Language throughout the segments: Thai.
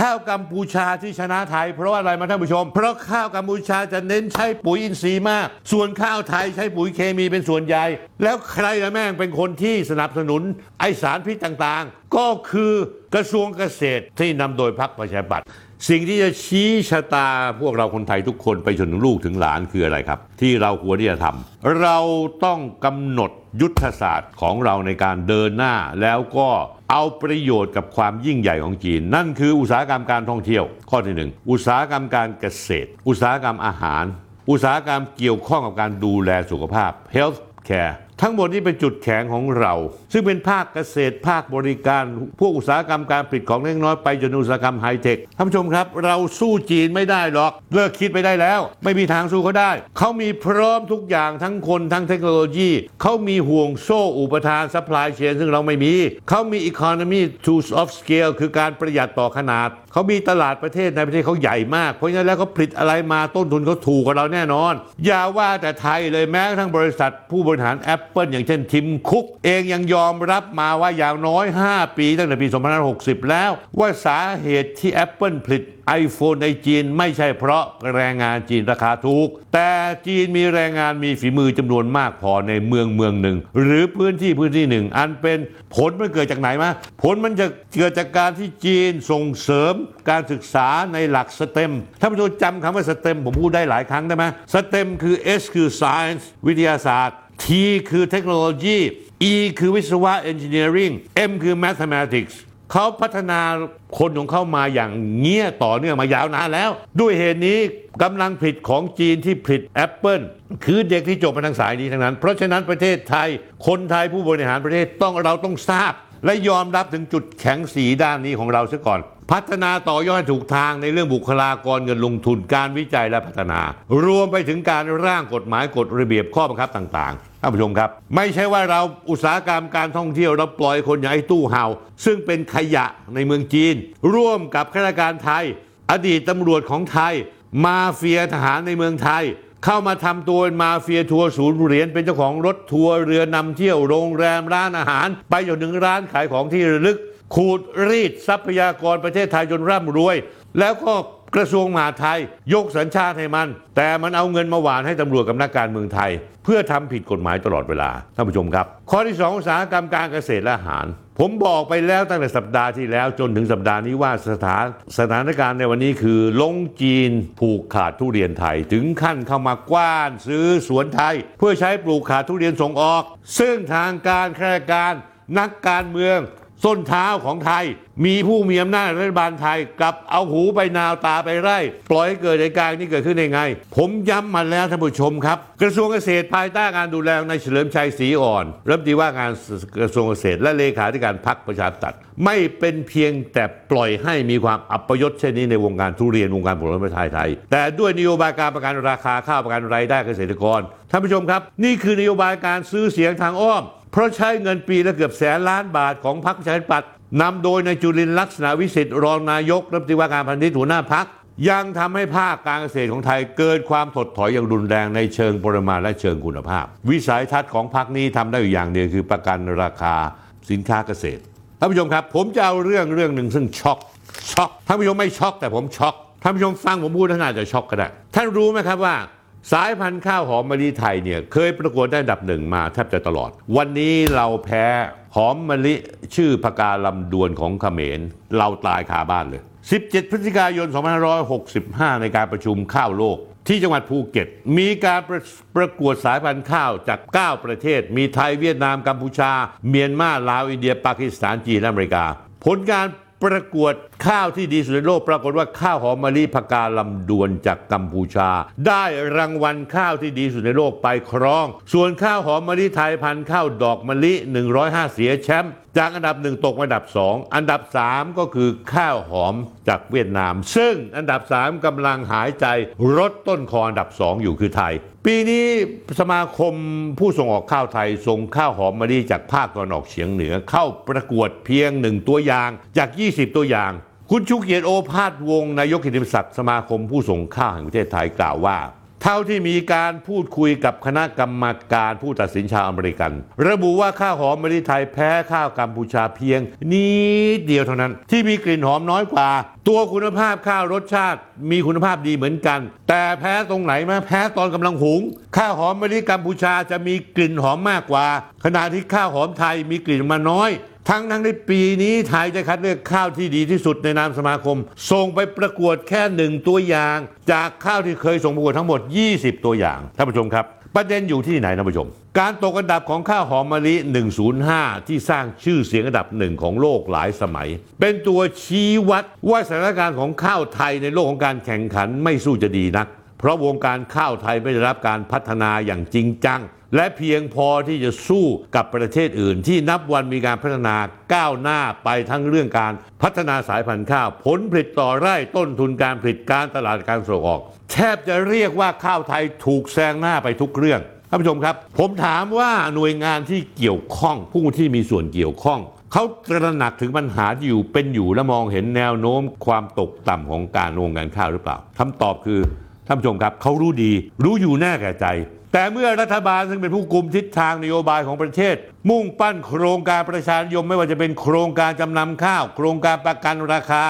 ข้าวกัมพูชาที่ชนะไทย เพราะว่าอะไรมาท่านผู้ชม เพราะข้าวกัมพูชาจะเน้นใช้ปุ๋ยอินทรีย์มาก ส่วนข้าวไทยใช้ปุ๋ยเคมีเป็นส่วนใหญ่ แล้วใครละแม่งเป็นคนที่สนับสนุนไอสารพิษต่างๆ ก็คือกระทรวงเกษตรที่นำโดยพรรคประชาธิปัตย์ สิ่งที่จะชี้ชะตาพวกเราคนไทยทุกคนไปจนถึงลูกถึงหลานคืออะไรครับ ที่เราควรที่จะทำเราต้องกำหนดยุทธศาสตร์ของเราในการเดินหน้า แล้วก็เอาประโยชน์กับความยิ่งใหญ่ของจีน นั่นคืออุตสาหกรรมการท่องเที่ยว ข้อที่หนึ่งอุตสาหกรรมการเกษตร อุตสาหกรรมอาหาร อุตสาหกรรมเกี่ยวข้องกับการดูแลสุขภาพ health care ทั้งหมดนี้เป็นจุดแข็งของเรา ซึ่งเป็นภาคเกษตรภาคบริการ พวกอุตสาหกรรมการผลิตของเล็กน้อยไปจนอุตสาหกรรมไฮเทคท่านผู้ชมครับ เราสู้จีนไม่ได้หรอก เลิกคิดไปได้แล้ว ไม่มีทางสู้เขาได้ เขามีพร้อมทุกอย่างทั้งคนทั้งเทคโนโลยี เขามีห่วงโซ่อุปทาน supply chain ซึ่งเราไม่มี เขามี economy to of scale คือการประหยัดต่อขนาด เขามีตลาดประเทศในประเทศเขาใหญ่มาก เพราะฉะนั้นแล้วเขาผลิตอะไรมาต้นทุนเขาถูกกว่าเราแน่นอน อย่าว่าแต่ไทยเลยแม้กระทั่งบริษัทผู้บริหาร Apple ออย่างเช่นทิมคุก เองยังยอมรับมาว่าอย่างน้อย 5 ปีตั้งแต่ปี 2560 แล้ว ว่าสาเหตุที่ Apple ผลิต iPhone ในจีนไม่ใช่เพราะแรงงานจีนราคาถูก แต่จีนมีแรงงานมีฝีมือจำนวนมากพอในเมืองเมืองหนึ่ง หรือพื้นที่พื้นที่หนึ่ง อันเป็นผลมันเกิดจากไหนมาผลมันจะเกิดจากการที่จีนส่งเสริมการศึกษาในหลักสเต็มท่านผู้ชมจำคำว่าสเต็มผมพูดได้หลายครั้งได้ไหมสเต็มคือ S คือ Science วิทยาศาสตร์ T คือเทคโนโลยี E คือวิศวะ Engineering M คือ Mathematics เขาพัฒนาคนของเขามาอย่างเงี้ยต่อเนื่องมายาวนานแล้ว ด้วยเหตุนี้กำลังผลิตของจีนที่ผลิตแอปเปิลคือเด็กที่จบมาทางสายนี้ทั้งนั้น เพราะฉะนั้นประเทศไทย คนไทยผู้บริหารประเทศต้องเราต้องทราบ และยอมรับถึงจุดแข็งสีด้านนี้ของเราซะก่อนพัฒนาต่อยอดถูกทางในเรื่องบุคลากรเงินลงทุนการวิจัยและพัฒนา รวมไปถึงการร่างกฎหมายกฎระเบียบข้อบังคับต่าง ท่านผู้ชมครับ ไม่ใช่ว่าเราอุตสาหกรรมการท่องเที่ยวเราปล่อยคนอย่างไอ้ตู้เห่า ซึ่งเป็นขยะในเมืองจีน ร่วมกับข้าราชการไทย อดีตตำรวจของไทย มาเฟียทหารในเมืองไทย เข้ามาทำตัวเป็นมาเฟียทัวร์ศูนย์เหรียญเป็นเจ้าของรถทัวร์เรือนำเที่ยวโรงแรมร้านอาหาร ไปจนถึงร้านขายของที่ระลึก ขูดรีดทรัพยากรประเทศไทยจนร่ำรวย แล้วก็ กระทรวงมหาดไทย ยกสัญชาติให้มัน แต่มันเอาเงินมาหวานให้ตำรวจกับนักการเมืองไทย เพื่อทำผิดกฎหมายตลอดเวลาท่านผู้ชมครับ ข้อที่สองอุตสาหกรรมการเกษตรและอาหาร ผมบอกไปแล้วตั้งแต่สัปดาห์ที่แล้วจนถึงสัปดาห์นี้ว่าสถานสถานการณ์ในวันนี้คือลงจีนผูกขาดทุเรียนไทย ถึงขั้นเข้ามากว้านซื้อสวนไทย เพื่อใช้ปลูกขาดทุเรียนส่งออก ซึ่งทางการข้าราชการนักการเมือง ส้นเท้าของไทย มีผู้มีอำนาจรัฐบาลไทยกลับเอาหูไปนาวตาไปไร่ ปล่อยให้เกิดเหตุการณ์นี้เกิดขึ้นได้ไง ผมย้ำมาแล้วท่านผู้ชมครับ กระทรวงเกษตรภายใต้การดูแลในเฉลิมชัยศรีอ่อนรัฐมนตรีว่าการกระทรวงเกษตร และเลขาธิการพรรคประชาธิปัตย์ไม่เป็นเพียงแต่ปล่อยให้มีความอัปยศเช่นนี้ในวงการทุเรียนวงการผลไม้ไทยไทย แต่ด้วยนโยบายการประกันราคาข้าวประกันรายได้เกษตรกรท่านผู้ชมครับ นี่คือนโยบายการซื้อเสียงทางอ้อม เพราะใช้เงินปีละเกือบแสนล้านบาทของพรรคประชาธิปัตย์นำโดยนายจุลินลักษณะวิสิทธิ์รองนายกรัฐมนตรีว่าการพาณิชย์หัวหน้าพักยังทำให้ภาคการเกษตรของไทยเกิดความถดถอยอย่างรุนแรงในเชิงปริมาณและเชิงคุณภาพ วิสัยทัศน์ของพักนี้ทำได้อยู่อย่างเดียวคือประกันราคาสินค้าเกษตรท่านผู้ชมครับ ผมจะเอาเรื่องเรื่องหนึ่งซึ่งช็อกช็อกท่านผู้ชมไม่ช็อกแต่ผมช็อกท่านผู้ชมฟังผมพูดท่านอาจจะช็อกก็ได้ท่านรู้ไหมครับว่า สายพันธุ์ข้าวหอมมะลิไทยเนี่ยเคยประกวดได้ดับหนึ่งมาแทบจะตลอด วันนี้เราแพ้หอมมะลิชื่อพกาลำดวนของเขมร เราตายคาบ้านเลย 17 พฤศจิกายน 2565 ในการประชุมข้าวโลก ที่จังหวัดภูเก็ต มีการประประกวดสายพันธุ์ข้าวจาก 9 ประเทศ มีไทยเวียดนามกัมพูชา เมียนมาลาวอินเดียปากีสถานจีนและอเมริกา ผลการ ประกวดข้าวที่ดีสุดในโลก ปรากฏว่าข้าวหอมมะลิผกาลำดวนจากกัมพูชา ได้รางวัลข้าวที่ดีสุดในโลกไปครอง ส่วนข้าวหอมมะลิไทยพันธุ์ข้าวดอกมะลิ 105 เสียแชมป์จากอันดับหนึ่งตกมาอันดับ2อันดับ3ก็คือข้าวหอมจากเวียดนาม ซึ่งอันดับ3กำลังหายใจรถต้นคออันดับ2อยู่คือไทย ปีนี้สมาคมผู้ส่งออกข้าวไทยส่งข้าวหอมมะลิจากภาคตะวันออกเฉียงเหนือเข้าประกวดเพียงหนึ่งตัวอย่างจาก 20 ตัวอย่าง คุณชูเกียรติโอภาสวงศ์นายกกิติมศักดิ์สมาคมผู้ส่งข้าวแห่งประเทศไทยกล่าวว่า เท่าที่มีการพูดคุยกับคณะกรรมการผู้ตัดสินชาวอเมริกัน ระบุว่าข้าวหอมมะลิไทยแพ้ข้าวกัมพูชาเพียงนิดเดียวเท่านั้น ที่มีกลิ่นหอมน้อยกว่า ตัวคุณภาพข้าวรสชาติ มีคุณภาพดีเหมือนกัน แต่แพ้ตรงไหนไหมแพ้ตอนกำลังหุง ข้าวหอมมะลิกัมพูชาจะมีกลิ่นหอมมากกว่า ขณะที่ข้าวหอมไทยมีกลิ่นมาน้อย ทั้งทั้งในปีนี้ไทยจะคัดเลือกข้าวที่ดีที่สุดในนามสมาคม ส่งไปประกวดแค่หนึ่งตัวอย่าง จากข้าวที่เคยส่งประกวดทั้งหมด 20 ตัวอย่างท่านผู้ชมครับ ประเด็นอยู่ที่ไหนท่านผู้ชม การตกอันดับของข้าวหอมมะลิ 105 ที่สร้างชื่อเสียงอันดับหนึ่งของโลกหลายสมัย เป็นตัวชี้วัดว่าสถานการณ์ของข้าวไทยในโลกของการแข่งขันไม่สู้จะดีนัก เพราะวงการข้าวไทยไม่ได้รับการพัฒนาอย่างจริงจัง และเพียงพอที่จะสู้กับประเทศอื่น ที่นับวันมีการพัฒนาก้าวหน้าไปทั้งเรื่องการพัฒนาสายพันธุ์ข้าว ผลผลิตต่อไร่ต้นทุนการผลิตการตลาดการส่งออก แทบจะเรียกว่าข้าวไทยถูกแซงหน้าไปทุกเรื่องท่านผู้ชมครับ ผมถามว่าหน่วยงานที่เกี่ยวข้องผู้ที่มีส่วนเกี่ยวข้องเขาตระหนักถึงปัญหาที่อยู่เป็นอยู่และมองเห็นแนวโน้มความตกต่ำของการโรงงานข้าวหรือเปล่าคำตอบคือท่านผู้ชมครับเขารู้ดี รู้อยู่แน่แก่ใจ แต่เมื่อรัฐบาลซึ่งเป็นผู้กลุมทิศทางนโยบายของประเทศ มุ่งปั้นโครงการประชานิยมไม่ว่าจะเป็นโครงการจำนำข้าว โครงการประกันราคา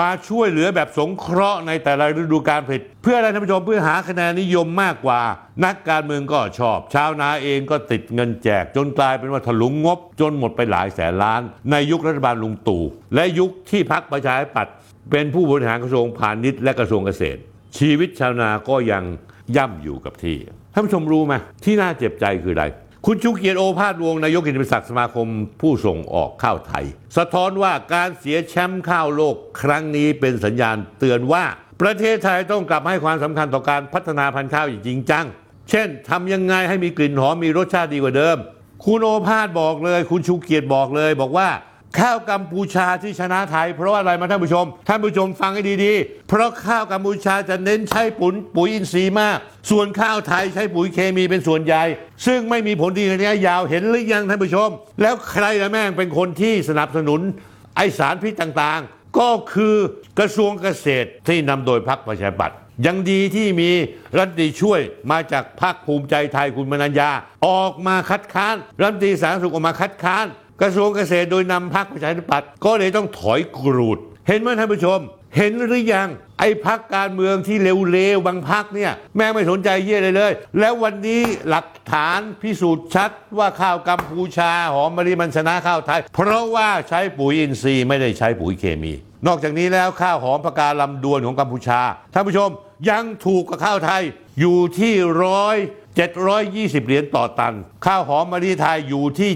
มาช่วยเหลือแบบสงเคราะห์ในแต่ละฤดูการผลิต เพื่ออะไรท่านผู้ชมเพื่อหาคะแนนนิยมมากกว่า นักการเมืองก็ชอบ ชาวนาเองก็ติดเงินแจก จนกลายเป็นว่าถลุงงบ จนหมดไปหลายแสนล้าน ในยุครัฐบาลลุงตู่และยุคที่พักประชาธิปัตย์เป็นผู้บริหารกระทรวงพาณิชย์และกระทรวงเกษตร ชีวิตชาวนาก็ยังย่ำอยู่กับที่ ท่านผู้ชมรู้ไหมที่น่าเจ็บใจคืออะไร คุณชูเกียรติโอภาสวงนายกกิติศักดิ์สมาคมผู้ส่งออกข้าวไทย สะท้อนว่าการเสียแชมป์ข้าวโลกครั้งนี้เป็นสัญญาณเตือนว่า ประเทศไทยต้องกลับให้ความสำคัญต่อการพัฒนาพันธุ์ข้าวอย่างจริงจัง เช่นทำยังไงให้มีกลิ่นหอมมีรสชาติดีกว่าเดิม คุณโอภาสบอกเลย คุณชูเกียรติบอกเลย บอกว่า ข้าวกัมพูชาที่ชนะไทย เพราะาอะไรมาท่านผู้ชม ท่านผู้ชมฟังให้ดีๆ เพราะข้าวกัมพูชาจะเน้นใช้ปุ๋ยปุ๋ยอินทรีย์มาก ส่วนข้าวไทยใช้ปุ๋ยเคมีเป็นส่วนใหญ่ ซึ่งไม่มีผลดีระยะยาวเห็นหรือยังท่านผู้ชม แล้วใครละแม่งเป็นคนที่สนับสนุนไอสารพิษต่างๆ ก็คือกระทรวงเกษตรที่นำโดยพรรคประชาธิปัตย์ยังดีที่มีรัฐมนตรีช่วยมาจากพรรคภูมิใจไทยคุณมนัญญา ออกมาคัดค้านรัฐมนตรีสาธารณสุขออกมาคัดค้าน กระทรวงเกษตรโดยนำพรรคประชาธิปัตย์ก็เลยต้องถอยกรูด เห็นไหมท่านผู้ชม เห็นหรือยัง ไอ้พักการเมืองที่เร็วๆบางพักเนี่ย แม่งไม่สนใจเยี่ยเลยเลย แล้ววันนี้หลักฐานพิสูจน์ชัดว่าข้าวกัมพูชาหอมมะลิมันชนะข้าวไทย เพราะว่าใช้ปุ๋ยอินทรีย์ไม่ได้ใช้ปุ๋ยเคมี นอกจากนี้แล้วข้าวหอมพกาลำดวนของกัมพูชาท่านผู้ชม ยังถูกกับข้าวไทย อยู่ที่ร้อย720 เหรียญต่อตัน ข้าวหอมมะลิไทยอยู่ที่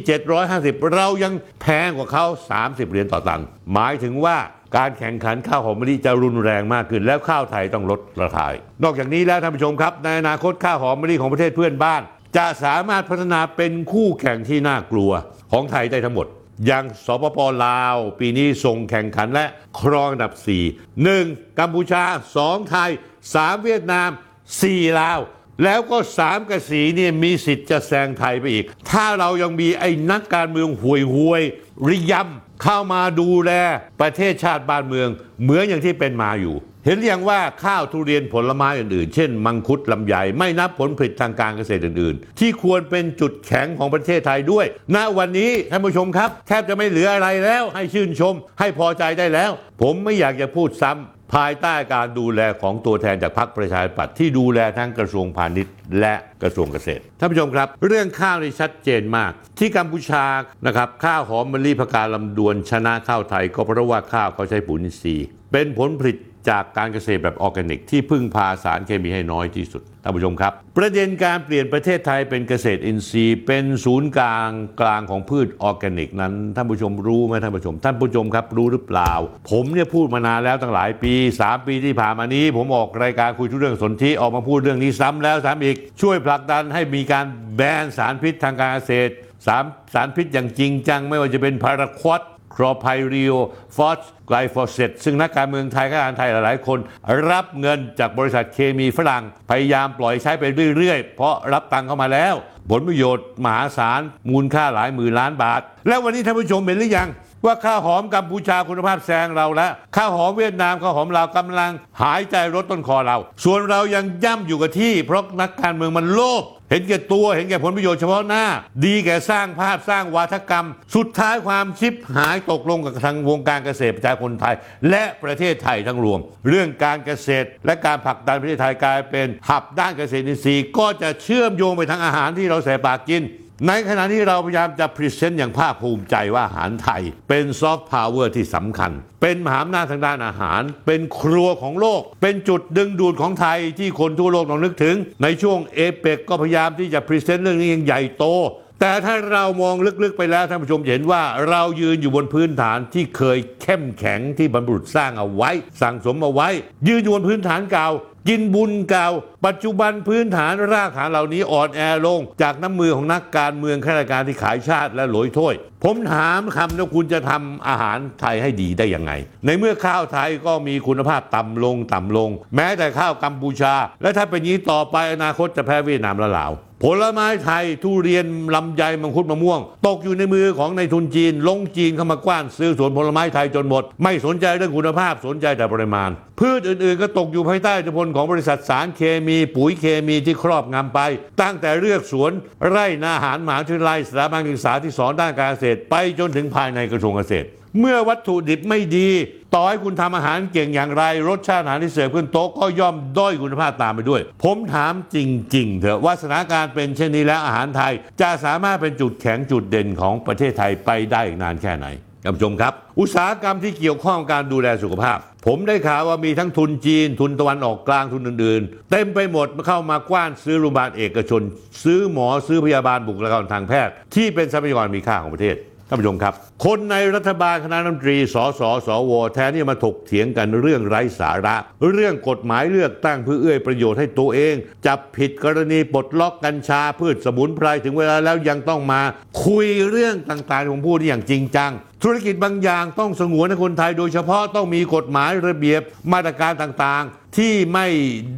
750 เรายังแพงกว่าเขา30 เหรียญต่อตัน หมายถึงว่าการแข่งขันข้าวหอมมะลิจะรุนแรงมากขึ้น แล้วข้าวไทยต้องลดราคานอกจากนี้แล้วท่านผู้ชมครับ ในอนาคตข้าวหอมมะลิของประเทศเพื่อนบ้าน จะสามารถพัฒนาเป็นคู่แข่งที่น่ากลัวของไทยได้ทั้งหมด อย่างสปปลาว ปีนี้ส่งแข่งขันและครองอันดับ 4 1. กัมพูชา 2. ไทย 3. เวียดนาม 4. ลาว แล้วก็ 3กับสีเนี่ยมีสิทธิ์จะแซงไทยไปอีก ถ้าเรายังมีไอ้นักการเมืองห่วยห่วยริยำเข้ามาดูแลประเทศชาติบ้านเมือง เหมือนอย่างที่เป็นมาอยู่ เห็นหรือยังว่าข้าวทุเรียนผลไม้อื่นๆ เช่น มังคุดลำไยไม่นับผลผลิตทางการเกษตรอื่นๆ ที่ควรเป็นจุดแข็งของประเทศไทยด้วย ณวันนี้ท่านผู้ชมครับ แทบจะไม่เหลืออะไรแล้ว ให้ชื่นชม ให้พอใจได้แล้ว ผมไม่อยากจะพูดซ้ำ ภายใต้การดูแลของตัวแทนจากพรรคประชาธิปัตย์ที่ดูแลทั้งกระทรวงพาณิชย์ และกระทรวงเกษตรท่านผู้ชมครับ เรื่องข้าวนี่ชัดเจนมาก ที่กัมพูชานะครับข้าวหอมมะลิพกาลำดวนชนะข้าวไทย ก็เพราะว่าข้าวเขาใช้ปุ๋ยอินทรีย์ เป็นผลผลิต จากการเกษตรแบบออร์แกนิก ที่พึ่งพาสารเคมีให้น้อยที่สุดท่านผู้ชมครับ ประเด็นการเปลี่ยนประเทศไทยเป็นเกษตรอินทรีย์ เป็นศูนย์กลางกลางของพืชออร์แกนิก นั้นท่านผู้ชมรู้ไหมท่านผู้ชม ท่านผู้ชมครับรู้หรือเปล่า ผมเนี่ยพูดมานานแล้วตั้งหลายปี 3 ปีที่ผ่านมานี้ ผมออกรายการคุยทุกเรื่องสนธิออกมาพูดเรื่องนี้ซ้ำแล้วซ้ำอีกช่วยผลักดันให้มีการแบนสารพิษทางการเกษตรสารสารพิษอย่างจริงจัง ไม่ว่าจะเป็นพาราควอต คลอร์ไพริฟอสไกลโฟเซตซึ่งนักการเมืองไทยข้าราชการไทยหลายๆ คน รับเงินจากบริษัทเคมีฝรั่ง พยายามปล่อยใช้ไปเรื่อยๆ เพราะรับตังค์เข้ามาแล้ว ผลประโยชน์มหาศาลมูลค่าหลายหมื่นล้านบาท แล้ววันนี้ท่านผู้ชมเห็นหรือยัง ว่าข้าวหอมกัมพูชาคุณภาพแซงเราแล้วข้าวหอมเวียดนามข้าวหอมลาวกำลังหายใจรดต้นคอเรา ส่วนเรายังย่ำอยู่กับที่ เพราะนักการเมืองมันโลภเห็นแก่ตัวเห็นแก่ผลประโยชน์เฉพาะหน้า ดีแต่สร้างภาพสร้างวาทกรรม สุดท้ายความชิบหายตกลงกับทั้งวงการเกษตรประชาชนคนไทย และประเทศไทยทั้งรวม เรื่องการเกษตร และการผลักดันประเทศไทยกลายเป็น hub ด้านเกษตรอินทรีย์ก็จะเชื่อมโยงไปทั้งอาหารที่เราใส่ปากกิน ในขณะที่เราพยายามจะ present อย่างภาคภูมิใจว่าอาหารไทย เป็นซอฟต์พาวเวอร์ที่สำคัญ เป็นมหาอำนาจทางด้านอาหาร เป็นครัวของโลก เป็นจุดดึงดูดของไทยที่คนทั่วโลกต้องนึกถึง ในช่วงเอเปกก็พยายามที่จะพรีเซนต์เรื่องนี้อย่างใหญ่โต แต่ถ้าเรามองลึกๆไปแล้วท่านผู้ชมเห็นว่าเรายืนอยู่บนพื้นฐานที่เคยเข้มแข็งที่บรรพบุรุษสร้างเอาไว้ สั่งสมเอาไว้ ยืนอยู่บนพื้นฐานเก่า กินบุญเก่า ปัจจุบันพื้นฐานรากฐานเหล่านี้อ่อนแอลง จากน้ำมือของนักการเมืองข้าราชการที่ขายชาติและหลอยถ้วย ผมถามคำว่าคุณจะทำอาหารไทยให้ดีได้ยังไง ในเมื่อข้าวไทยก็มีคุณภาพต่ำลงต่ำลง แม้แต่ข้าวกัมพูชา และถ้าเป็นอย่างนี้ต่อไปอนาคตจะแพ้เวียดนามและลาว ผลไม้ไทยทุเรียนลำไยมังคุดมะม่วง ตกอยู่ในมือของในายทุนจีน ลงจีนเข้ามากว้านซื้อสวนผลไม้ไทยจนหมด ไม่สนใจเรื่องคุณภาพสนใจแต่ปริมาณ พืชอื่นๆ ก็ตกอยู่ภายใต้อิทธิพลของบริษัทสารเคมี ปุ๋ยเคมีที่ครอบงำไป ตั้งแต่เลือกสวนไร่นาอาหารหมหาวิทยาลัยสถาบันศึกษาที่สอนด้านการเกษตร ไปจนถึงภายในกระทรวงเกษตร เมื่อวัตถุดิบไม่ดี ต่อให้คุณทำอาหารเก่งอย่างไร รสชาติอาหารที่เสิร์ฟขึ้นโต๊ะก็ย่อมด้อยคุณภาพตามไปด้วย ผมถามจริง ๆ เถอะว่าสถานการณ์เป็นเช่นนี้แล้วอาหารไทย จะสามารถเป็นจุดแข็งจุดเด่นของประเทศไทยไปได้อีกนานแค่ไหนท่านผู้ชมครับ อุตสาหกรรมที่เกี่ยวข้องกับการดูแลสุขภาพ ผมได้ข่าวว่ามีทั้งทุนจีน ทุนตะวันออกกลางทุนอื่นๆ เต็มไปหมดเข้ามากว้านซื้อโรงพยาบาลเอกชน ซื้อหมอซื้อพยาบาลบุคลากรทางแพทย์ ที่เป็นทรัพยากรมีค่าของประเทศ ท่านผู้ชมครับ คนในรัฐบาลคณะรัฐมนตรี สสสว แทนที่มาถกเถียงกันเรื่องไร้สาระ เรื่องกฎหมายเลือกตั้งเพื่อเอื้อประโยชน์ให้ตัวเอง จับผิดกรณีปลดล็อกกัญชาพืชสมุนไพรถึงเวลาแล้วยังต้องมาคุยเรื่องต่างๆที่ผมพูดอย่างจริงจัง ธุรกิจบางอย่างต้องสงวนให้คนไทย โดยเฉพาะต้องมีกฎหมายระเบียบมาตรการต่างๆ ที่ไม่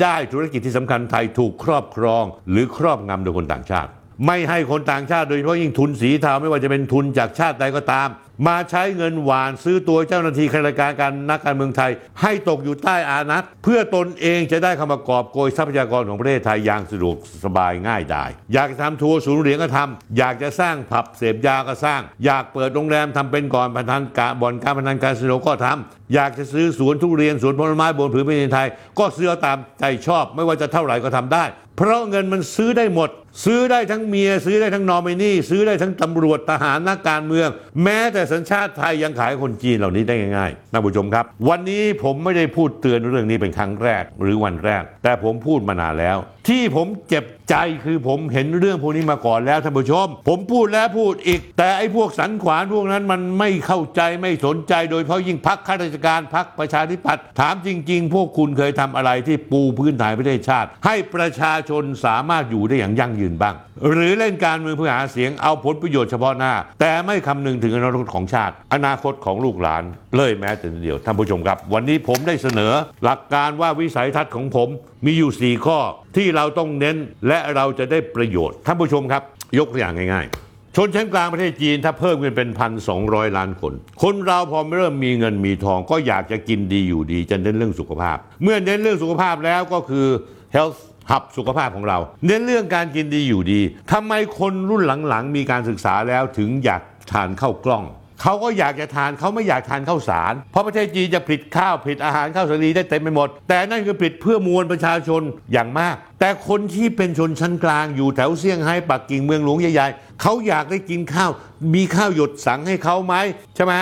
ได้ธุรกิจที่สำคัญไทยถูกครอบครอง หรือครอบงำโดยคนต่างชาติ ไม่ให้คนต่างชาติโดยเฉพาะยิ่งทุนสีเทาไม่ว่าจะเป็นทุนจากชาติใดก็ตาม มาใช้เงินหวานซื้อตัวเจ้าหน้าที่ข้าราชการการนักการเมืองไทย ให้ตกอยู่ใต้อานัตเพื่อตนเองจะได้เข้ามากอบโกยทรัพยากรของประเทศไทยอย่างสะดวกสบายง่ายได้อยากจะทำทัวร์ศูนย์เหรียญก็ทำอยากจะสร้างผับเสพยาก็สร้าง อยากเปิดโรงแรมทำเป็นก่อนพนันกะบ่อนการพนันการสนุกก็ทำอยากจะซื้อสวนทุเรียนสวนผลไม้บนผืนแผ่นดินไทย ก็ซื้อตามใจชอบ ไม่ว่าจะเท่าไหร่ก็ทำได้ เพราะเงินมันซื้อได้หมด ซื้อได้ทั้งเมีย ซื้อได้ทั้งนอมินีซื้อได้ทั้งตำรวจทหารนักการเมือง แม้แต่สัญชาติไทยยังขายคนจีนเหล่านี้ได้ง่ายๆนะผู้ชมครับ วันนี้ผมไม่ได้พูดเตือนเรื่องนี้เป็นครั้งแรกหรือวันแรก แต่ผมพูดมานานแล้ว ที่ผมเจ็บ ใจคือผมเห็นเรื่องพวกนี้มาก่อนแล้วท่านผู้ชม ผมพูดแล้วพูดอีก แต่ไอ้พวกสันขวานพวกนั้นมันไม่เข้าใจไม่สนใจโดยเฉพาะยิ่งพักข้าราชการพักประชาธิปัตย์ถามจริง ๆ พวกคุณเคยทำอะไรที่ปูพื้นฐานประเทศชาติ ให้ประชาชนสามารถอยู่ได้อย่างยั่งยืนบ้าง หรือเล่นการเมืองเพื่อหาเสียงเอาผลประโยชน์เฉพาะหน้า แต่ไม่คำนึงถึงอนาคตของชาติ อนาคตของลูกหลานเลยแม้แต่นิดเดียวท่านผู้ชมครับ วันนี้ผมได้เสนอหลักการว่าวิสัยทัศน์ของผมมีอยู่ 4 ข้อที่เราต้องเน้นและเราจะได้ประโยชน์ท่านผู้ชมครับ ยกตัวอย่างง่ายๆ ชนชั้นกลางประเทศจีนถ้าเพิ่มขึ้นเป็นพันสองล้านคน คนเราพอเริ่มมีเงินมีทอง ก็อยากจะกินดีอยู่ดีจะเน้นเรื่องสุขภาพ เมื่อเน้นเรื่องสุขภาพแล้วก็คือ health หับสุขภาพของเรา เน้นเรื่องการกินดีอยู่ดีทำไมคนรุ่นหลังๆ มีการศึกษาแล้วถึงอยากทานข้าวกล้อง เขาก็อยากจะทานเขาไม่อยากทานข้าวสาร เพราะประเทศจีนจะผลิตข้าวผลิตอาหารข้าวสาลีได้เต็มไปหมด แต่นั่นคือผลิตเพื่อมวลประชาชนอย่างมาก แต่คนที่เป็นชนชั้นกลางอยู่แถวเซี่ยงไฮ้ปักกิ่งเมืองหลวงใหญ่ๆเขาอยากได้กินข้าว มีข้าวหยดสังให้เขาไหมใช่ไหม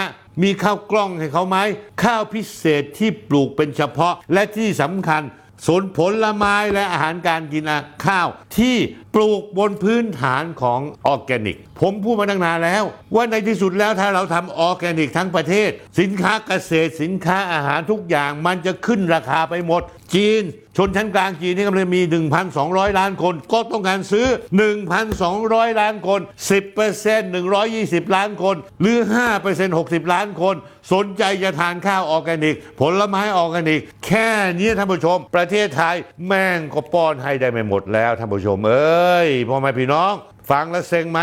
มีข้าวกล้องให้เขาไหมข้าวพิเศษที่ปลูกเป็นเฉพาะและที่สำคัญสวนผลไม้และอาหารการกินข้าวที่ ปลูกบนพื้นฐานของออร์แกนิก ผมพูดมาตั้งนานแล้ว ว่าในที่สุดแล้วถ้าเราทำออร์แกนิกทั้งประเทศ สินค้าเกษตรสินค้าอาหารทุกอย่างมันจะขึ้นราคาไปหมด จีน ชนชั้นกลางจีนนี่กำลังมี 1,200 ล้านคน ก็ต้องการซื้อ 1,200 ล้านคน 10% 120 ล้านคน หรือ 5% 60 ล้านคน สนใจจะทานข้าวออร์แกนิก ผลไม้ออร์แกนิก แค่นี้ท่านผู้ชม ประเทศไทยแม่งก็ป้อนให้ได้ไม่หมดแล้วท่านผู้ชมเอ้ยพ่อแม่พี่น้อง ฟังแล้วเซ็งไหม